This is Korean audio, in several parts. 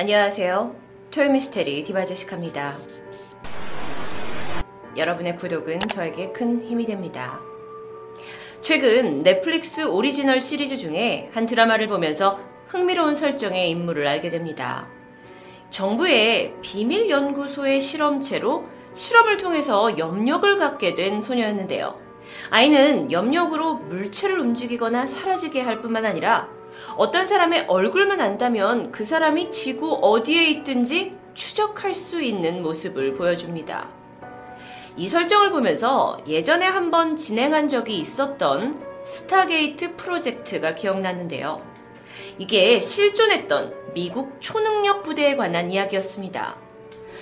안녕하세요. 토요미스테리 디바제시카입니다. 여러분의 구독은 저에게 큰 힘이 됩니다. 최근 넷플릭스 오리지널 시리즈 중에 한 드라마를 보면서 흥미로운 설정의 인물을 알게 됩니다. 정부의 비밀 연구소의 실험체로 실험을 통해서 염력을 갖게 된 소녀였는데요. 아이는 염력으로 물체를 움직이거나 사라지게 할 뿐만 아니라 어떤 사람의 얼굴만 안다면 그 사람이 지구 어디에 있든지 추적할 수 있는 모습을 보여줍니다. 이 설정을 보면서 예전에 한번 진행한 적이 있었던 스타게이트 프로젝트가 기억났는데요. 이게 실존했던 미국 초능력 부대에 관한 이야기였습니다.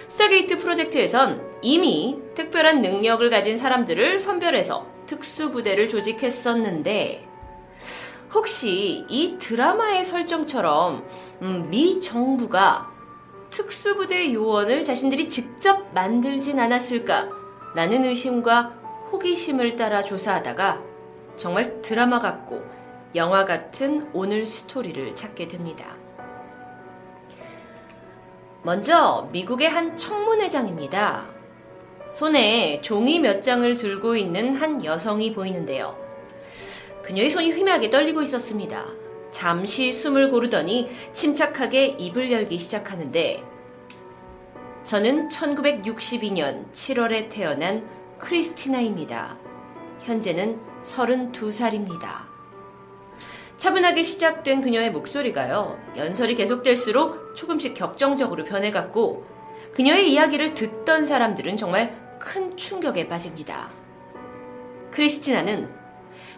스타게이트 프로젝트에선 이미 특별한 능력을 가진 사람들을 선별해서 특수부대를 조직했었는데, 혹시 이 드라마의 설정처럼 음, 미 정부가 특수부대 요원을 자신들이 직접 만들진 않았을까 라는 의심과 호기심을 따라 조사하다가 정말 드라마 같고 영화 같은 오늘 스토리를 찾게 됩니다. 먼저 미국의 한 청문회장입니다. 손에 종이 몇 장을 들고 있는 한 여성이 보이는데요. 그녀의 손이 희미하게 떨리고 있었습니다. 잠시 숨을 고르더니 침착하게 입을 열기 시작하는데 저는 1962년 7월에 태어난 크리스티나입니다. 현재는 32살입니다. 차분하게 시작된 그녀의 목소리가요, 연설이 계속될수록 조금씩 격정적으로 변해갔고, 그녀의 이야기를 듣던 사람들은 정말 큰 충격에 빠집니다. 크리스티나는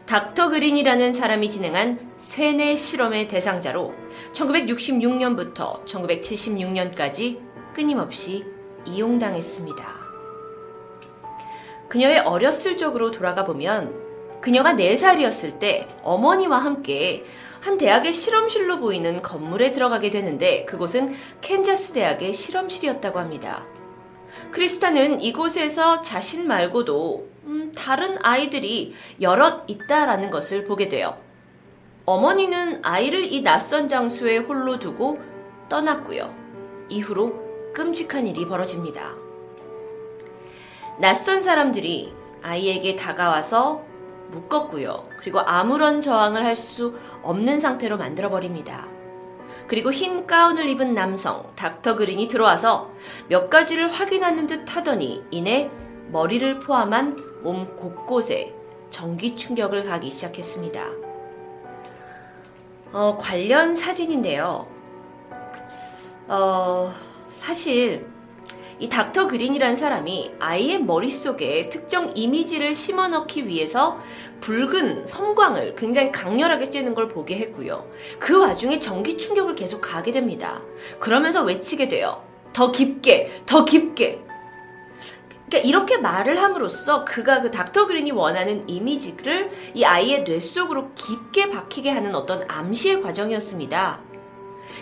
닥터 그린이라는 사람이 진행한 쇠뇌 실험의 대상자로 1966년부터 1976년까지 끊임없이 이용당했습니다. 그녀의 어렸을 적으로 돌아가 보면 그녀가 4살이었을 때 어머니와 함께 한 대학의 실험실로 보이는 건물에 들어가게 되는데 그곳은 캔자스 대학의 실험실이었다고 합니다. 크리스타는 이곳에서 자신 말고도 음, 다른 아이들이 여럿 있다라는 것을 보게 돼요. 어머니는 아이를 이 낯선 장소에 홀로 두고 떠났고요. 이후로 끔찍한 일이 벌어집니다. 낯선 사람들이 아이에게 다가와서 묶었고요. 그리고 아무런 저항을 할 수 없는 상태로 만들어버립니다. 그리고 흰 가운을 입은 남성, 닥터 그린이 들어와서 몇 가지를 확인하는 듯 하더니 이내 머리를 포함한 몸 곳곳에 전기 충격을 가기 시작했습니다. 어, 관련 사진인데요. 어, 사실 이 닥터 그린이란 사람이 아이의 머릿속에 특정 이미지를 심어 넣기 위해서 붉은 섬광을 굉장히 강렬하게 쬐는 걸 보게 했고요. 그 와중에 전기 충격을 계속 가게 됩니다. 그러면서 외치게 돼요. 더 깊게, 더 깊게. 그러니까 이렇게 말을 함으로써 그가 그 닥터 그린이 원하는 이미지를 이 아이의 뇌 속으로 깊게 박히게 하는 어떤 암시의 과정이었습니다.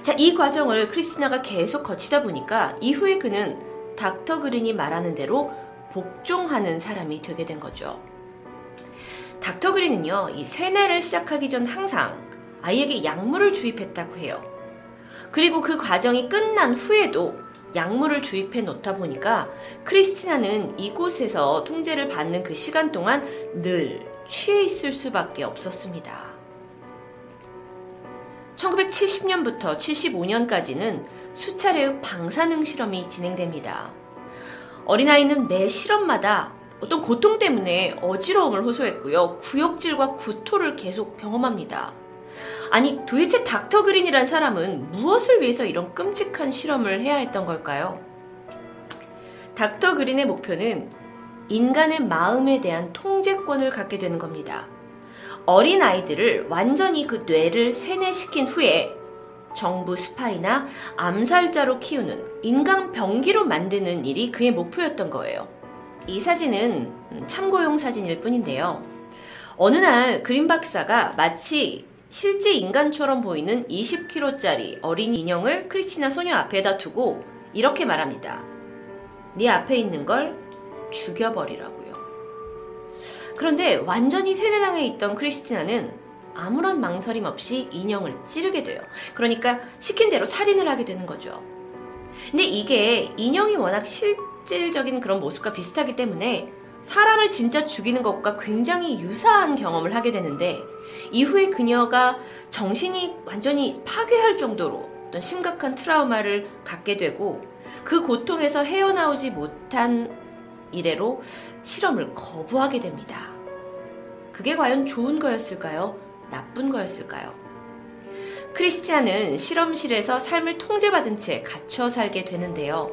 자, 이 과정을 크리스티나가 계속 거치다 보니까 이후에 그는 닥터 그린이 말하는 대로 복종하는 사람이 되게 된 거죠. 닥터 그린은요, 이 쇠뇌를 시작하기 전 항상 아이에게 약물을 주입했다고 해요. 그리고 그 과정이 끝난 후에도 약물을 주입해 놓다 보니까 크리스티나는 이곳에서 통제를 받는 그 시간 동안 늘 취해 있을 수밖에 없었습니다. 1970년부터 75년까지는 수차례의 방사능 실험이 진행됩니다. 어린아이는 매 실험마다 어떤 고통 때문에 어지러움을 호소했고요. 구역질과 구토를 계속 경험합니다. 아니, 도대체 닥터 그린이란 사람은 무엇을 위해서 이런 끔찍한 실험을 해야 했던 걸까요? 닥터 그린의 목표는 인간의 마음에 대한 통제권을 갖게 되는 겁니다. 어린 아이들을 완전히 그 뇌를 세뇌시킨 후에 정부 스파이나 암살자로 키우는 인간 병기로 만드는 일이 그의 목표였던 거예요. 이 사진은 참고용 사진일 뿐인데요. 어느 날 그린 박사가 마치 실제 인간처럼 보이는 20kg짜리 어린 인형을 크리스티나 소녀 앞에다 두고 이렇게 말합니다. 네 앞에 있는 걸 죽여버리라고요. 그런데 완전히 세뇌당해 있던 크리스티나는 아무런 망설임 없이 인형을 찌르게 돼요. 그러니까 시킨 대로 살인을 하게 되는 거죠. 근데 이게 인형이 워낙 실질적인 그런 모습과 비슷하기 때문에 사람을 진짜 죽이는 것과 굉장히 유사한 경험을 하게 되는데 이후에 그녀가 정신이 완전히 파괴할 정도로 어떤 심각한 트라우마를 갖게 되고 그 고통에서 헤어나오지 못한 이래로 실험을 거부하게 됩니다. 그게 과연 좋은 거였을까요? 나쁜 거였을까요? 크리스티아는 실험실에서 삶을 통제받은 채 갇혀 살게 되는데요.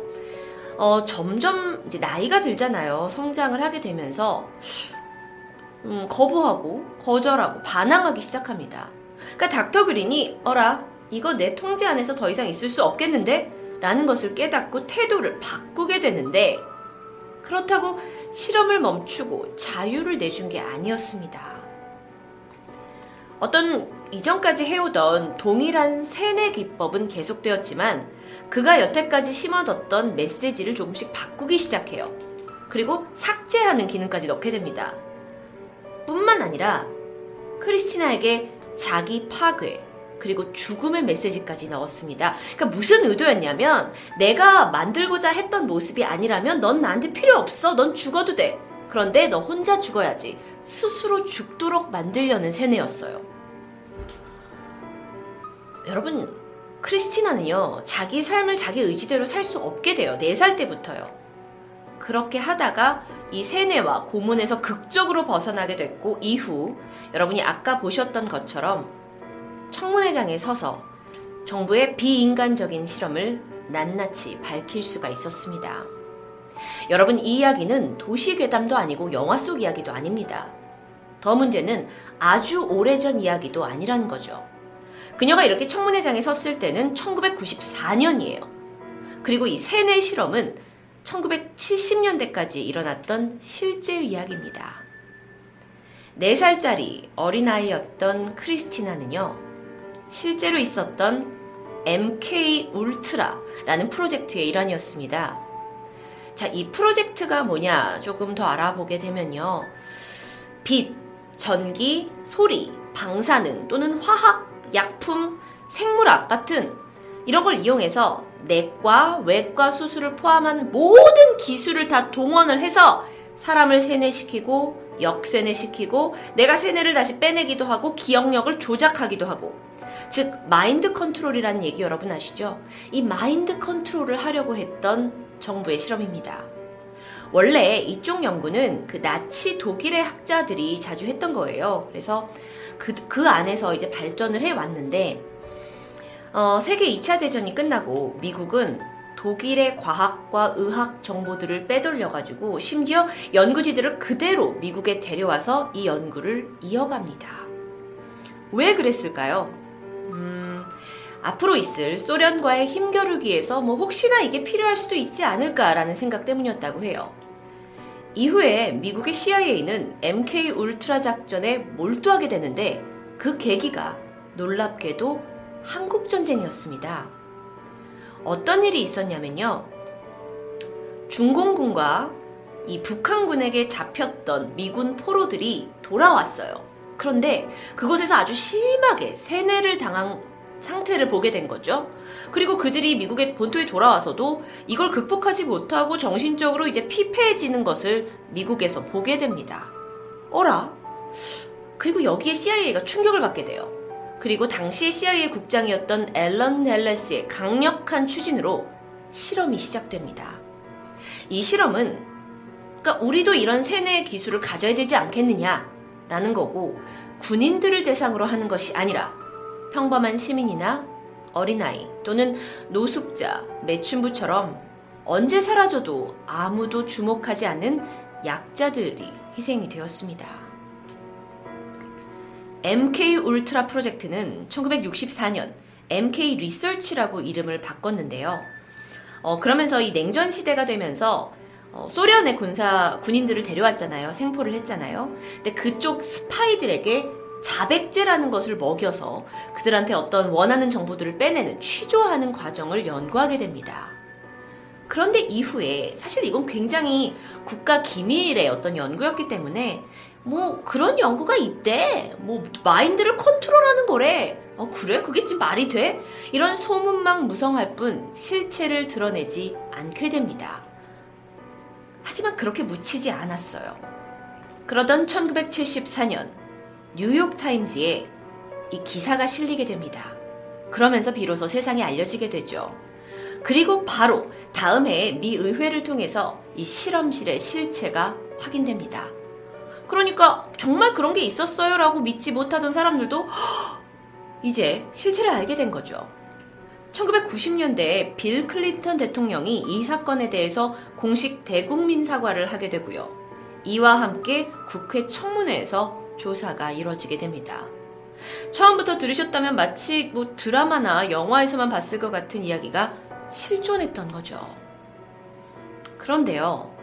어, 점점 이제 나이가 들잖아요. 성장을 하게 되면서 음, 거부하고 거절하고 반항하기 시작합니다. 그러니까 닥터 그린이 어라 이거 내 통제 안에서 더 이상 있을 수 없겠는데? 라는 것을 깨닫고 태도를 바꾸게 되는데 그렇다고 실험을 멈추고 자유를 내준 게 아니었습니다. 어떤 이전까지 해오던 동일한 세뇌 기법은 계속되었지만 그가 여태까지 심어뒀던 메시지를 조금씩 바꾸기 시작해요. 그리고 삭제하는 기능까지 넣게 됩니다. 뿐만 아니라 크리스티나에게 자기 파괴, 그리고 죽음의 메시지까지 넣었습니다. 그러니까 무슨 의도였냐면 내가 만들고자 했던 모습이 아니라면 넌 나한테 필요 없어. 넌 죽어도 돼. 그런데 너 혼자 죽어야지. 스스로 죽도록 만들려는 세뇌였어요. 여러분, 크리스티나는요, 자기 삶을 자기 의지대로 살 수 없게 돼요. 4살 때부터요. 그렇게 하다가 이 세뇌와 고문에서 극적으로 벗어나게 됐고, 이후 여러분이 아까 보셨던 것처럼 청문회장에 서서 정부의 비인간적인 실험을 낱낱이 밝힐 수가 있었습니다. 여러분, 이 이야기는 도시 괴담도 아니고 영화 속 이야기도 아닙니다. 더 문제는 아주 오래전 이야기도 아니라는 거죠. 그녀가 이렇게 청문회장에 섰을 때는 1994년이에요. 그리고 이 세뇌 실험은 1970년대까지 일어났던 실제 이야기입니다. 4살짜리 어린아이였던 크리스티나는요, 실제로 있었던 MK 울트라라는 프로젝트의 일환이었습니다. 자, 이 프로젝트가 뭐냐 조금 더 알아보게 되면요. 빛, 전기, 소리, 방사능 또는 화학, 약품, 생물학 같은 이런 걸 이용해서 내과, 외과 수술을 포함한 모든 기술을 다 동원을 해서 사람을 세뇌시키고 역세뇌시키고 내가 세뇌를 다시 빼내기도 하고 기억력을 조작하기도 하고 즉 마인드 컨트롤이라는 얘기 여러분 아시죠? 이 마인드 컨트롤을 하려고 했던 정부의 실험입니다. 원래 이쪽 연구는 그 나치 독일의 학자들이 자주 했던 거예요. 그래서 그, 그 안에서 이제 발전을 해 왔는데, 어, 세계 2차 대전이 끝나고 미국은 독일의 과학과 의학 정보들을 빼돌려가지고 심지어 연구지들을 그대로 미국에 데려와서 이 연구를 이어갑니다. 왜 그랬을까요? 앞으로 있을 소련과의 힘겨루기에서 뭐 혹시나 이게 필요할 수도 있지 않을까라는 생각 때문이었다고 해요. 이후에 미국의 CIA는 MK 울트라 작전에 몰두하게 되는데 그 계기가 놀랍게도 한국 전쟁이었습니다. 어떤 일이 있었냐면요. 중공군과 이 북한군에게 잡혔던 미군 포로들이 돌아왔어요. 그런데 그곳에서 아주 심하게 세뇌를 당한 상태를 보게 된 거죠. 그리고 그들이 미국의 본토에 돌아와서도 이걸 극복하지 못하고 정신적으로 이제 피폐해지는 것을 미국에서 보게 됩니다. 어라? 그리고 여기에 CIA가 충격을 받게 돼요. 그리고 당시의 CIA 국장이었던 앨런 넬레스의 강력한 추진으로 실험이 시작됩니다. 이 실험은 그러니까 우리도 이런 세뇌 기술을 가져야 되지 않겠느냐라는 거고 군인들을 대상으로 하는 것이 아니라 평범한 시민이나 어린아이 또는 노숙자, 매춘부처럼 언제 사라져도 아무도 주목하지 않는 약자들이 희생이 되었습니다. MK 울트라 프로젝트는 1964년 MK 리서치라고 이름을 바꿨는데요. 어, 그러면서 이 냉전 시대가 되면서 어, 소련의 군사 군인들을 데려왔잖아요. 생포를 했잖아요. 근데 그쪽 스파이들에게 자백제라는 것을 먹여서 그들한테 어떤 원하는 정보들을 빼내는 취조하는 과정을 연구하게 됩니다. 그런데 이후에 사실 이건 굉장히 국가 기밀의 어떤 연구였기 때문에 뭐 그런 연구가 있대. 뭐 마인드를 컨트롤하는 거래. 어 그래? 그게 좀 말이 돼? 이런 소문만 무성할 뿐 실체를 드러내지 않게 됩니다. 하지만 그렇게 묻히지 않았어요. 그러던 1974년 뉴욕 타임즈에 이 기사가 실리게 됩니다. 그러면서 비로소 세상에 알려지게 되죠. 그리고 바로 다음 해에 미 의회를 통해서 이 실험실의 실체가 확인됩니다. 그러니까 정말 그런 게 있었어요라고 믿지 못하던 사람들도 이제 실체를 알게 된 거죠. 1990년대에 빌 클린턴 대통령이 이 사건에 대해서 공식 대국민 사과를 하게 되고요. 이와 함께 국회 청문회에서 조사가 이루어지게 됩니다. 처음부터 들으셨다면 마치 뭐 드라마나 영화에서만 봤을 것 같은 이야기가 실존했던 거죠. 그런데요.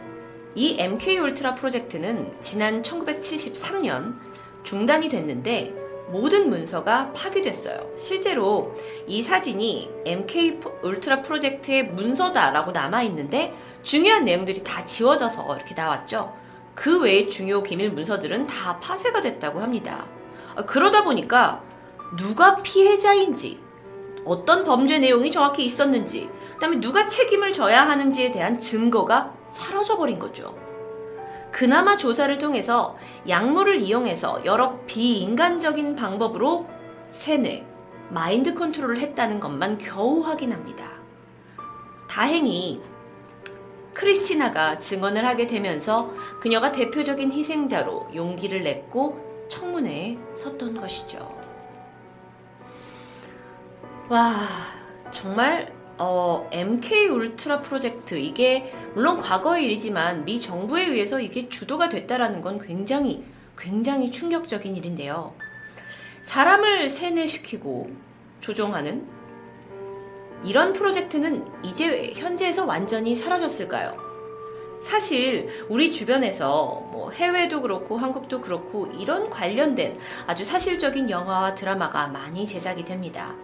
이 MK 울트라 프로젝트는 지난 1973년 중단이 됐는데 모든 문서가 파기됐어요. 실제로 이 사진이 MK 울트라 프로젝트의 문서다라고 남아 있는데 중요한 내용들이 다 지워져서 이렇게 나왔죠. 그 외의 중요 기밀 문서들은 다 파쇄가 됐다고 합니다. 그러다 보니까 누가 피해자인지, 어떤 범죄 내용이 정확히 있었는지, 그다음에 누가 책임을 져야 하는지에 대한 증거가 사라져 버린 거죠. 그나마 조사를 통해서 약물을 이용해서 여러 비인간적인 방법으로 세뇌, 마인드 컨트롤을 했다는 것만 겨우 확인합니다. 다행히 크리스티나가 증언을 하게 되면서 그녀가 대표적인 희생자로 용기를 냈고 청문회에 섰던 것이죠. 와, 정말 어, MK 울트라 프로젝트 이게 물론 과거의 일이지만 미 정부에 의해서 이게 주도가 됐다라는 건 굉장히 굉장히 충격적인 일인데요. 사람을 세뇌시키고 조종하는 이런 프로젝트는 이제 현재에서 완전히 사라졌을까요? 사실 우리 주변에서 뭐 해외도 그렇고 한국도 그렇고 이런 관련된 아주 사실적인 영화와 드라마가 많이 제작이 됩니다.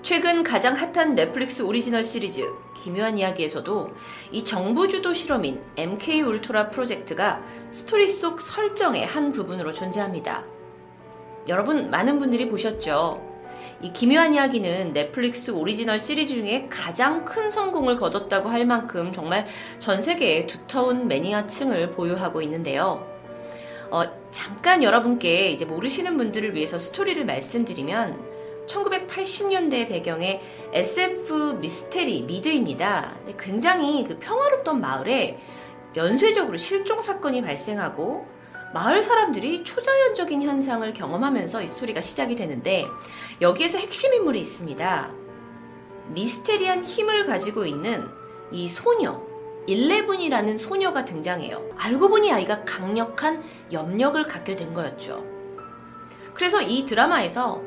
최근 가장 핫한 넷플릭스 오리지널 시리즈 기묘한 이야기에서도 이 정부 주도 실험인 MK 울트라 프로젝트가 스토리 속 설정의 한 부분으로 존재합니다. 여러분 많은 분들이 보셨죠? 이 기묘한 이야기는 넷플릭스 오리지널 시리즈 중에 가장 큰 성공을 거뒀다고 할 만큼 정말 전 세계에 두터운 매니아층을 보유하고 있는데요. 어, 잠깐 여러분께 이제 모르시는 분들을 위해서 스토리를 말씀드리면 1980년대 배경의 SF 미스테리 미드입니다. 굉장히 그 평화롭던 마을에 연쇄적으로 실종 사건이 발생하고 마을 사람들이 초자연적인 현상을 경험하면서 이 스토리가 시작이 되는데 여기에서 핵심 인물이 있습니다. 미스테리한 힘을 가지고 있는 이 소녀, 일레븐이라는 소녀가 등장해요. 알고 보니 아이가 강력한 염력을 갖게 된 거였죠. 그래서 이 드라마에서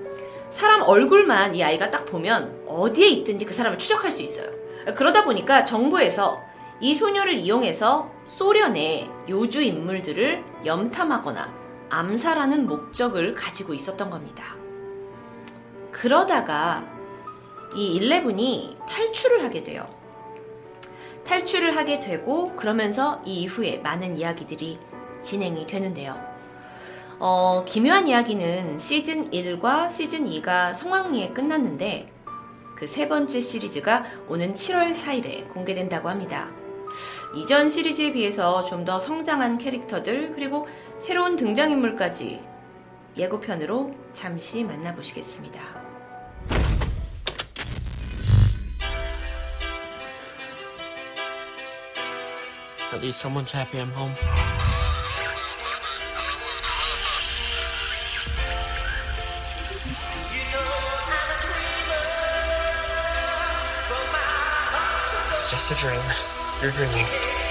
사람 얼굴만 이 아이가 딱 보면 어디에 있든지 그 사람을 추적할 수 있어요. 그러다 보니까 정부에서 이 소녀를 이용해서 소련의 요주 인물들을 염탐하거나 암살하는 목적을 가지고 있었던 겁니다. 그러다가 이 일레븐이 탈출을 하게 돼요. 탈출을 하게 되고 그러면서 이 이후에 많은 이야기들이 진행이 되는데요. 어, 기묘한 이야기는 시즌 1과 시즌 2가 성황리에 끝났는데 그 세 번째 시리즈가 오는 7월 4일에 공개된다고 합니다. 이전 시리즈에 비해서 좀 더 성장한 캐릭터들 그리고 새로운 등장인물까지 예고편으로 잠시 만나보시겠습니다. At least someone's happy I'm home. just a dream. You're dreaming.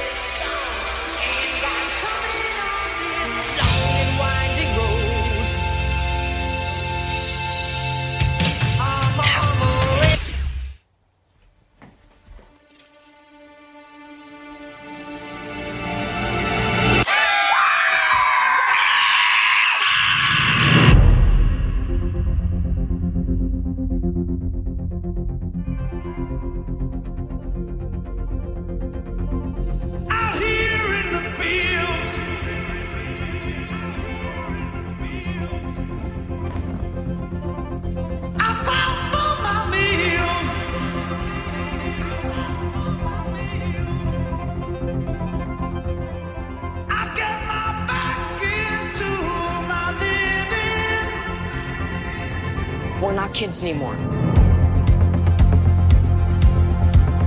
Kids anymore.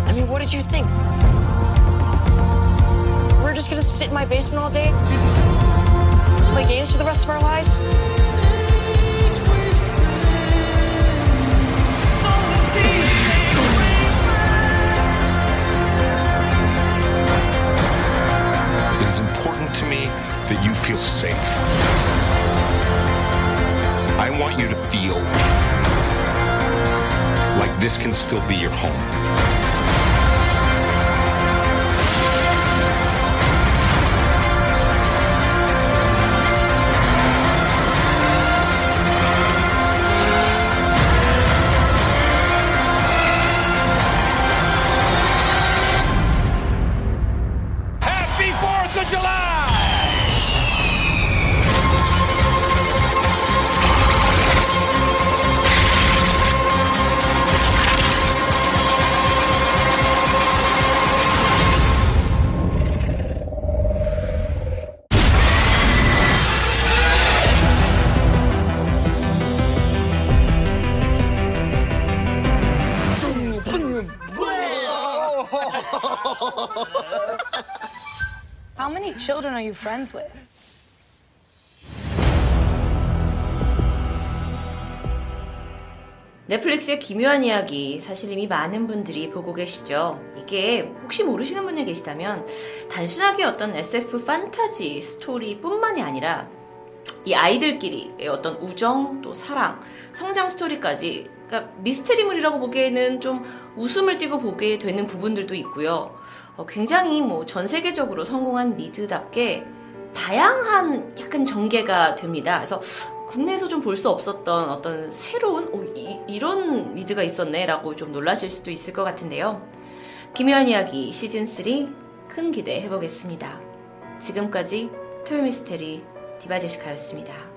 I mean, what did you think? We're just gonna sit in my basement all day? Play games for the rest of our lives? It is important to me that you feel safe. I want you to feel like this can still be your home. Many children are you friends with? 넷플릭스의 기묘한 이야기 사실 이미 많은 분들이 보고 계시죠. 이게 혹시 모르시는 분이 계시다면 단순하게 어떤 SF 판타지 스토리뿐만이 아니라 이 아이들끼리의 어떤 우정 또 사랑 성장 스토리까지 그러니까 미스테리물이라고 보기에는 좀 웃음을 띠고 보게 되는 부분들도 있고요. 어, 굉장히 뭐 전 세계적으로 성공한 미드답게 다양한 약간 전개가 됩니다. 그래서 국내에서 좀 볼 수 없었던 어떤 새로운 오, 이, 런 미드가 있었네라고 좀 놀라실 수도 있을 것 같은데요. 기묘한 이야기 시즌 3 큰 기대 해보겠습니다. 지금까지 토요미스테리 디바제시카였습니다.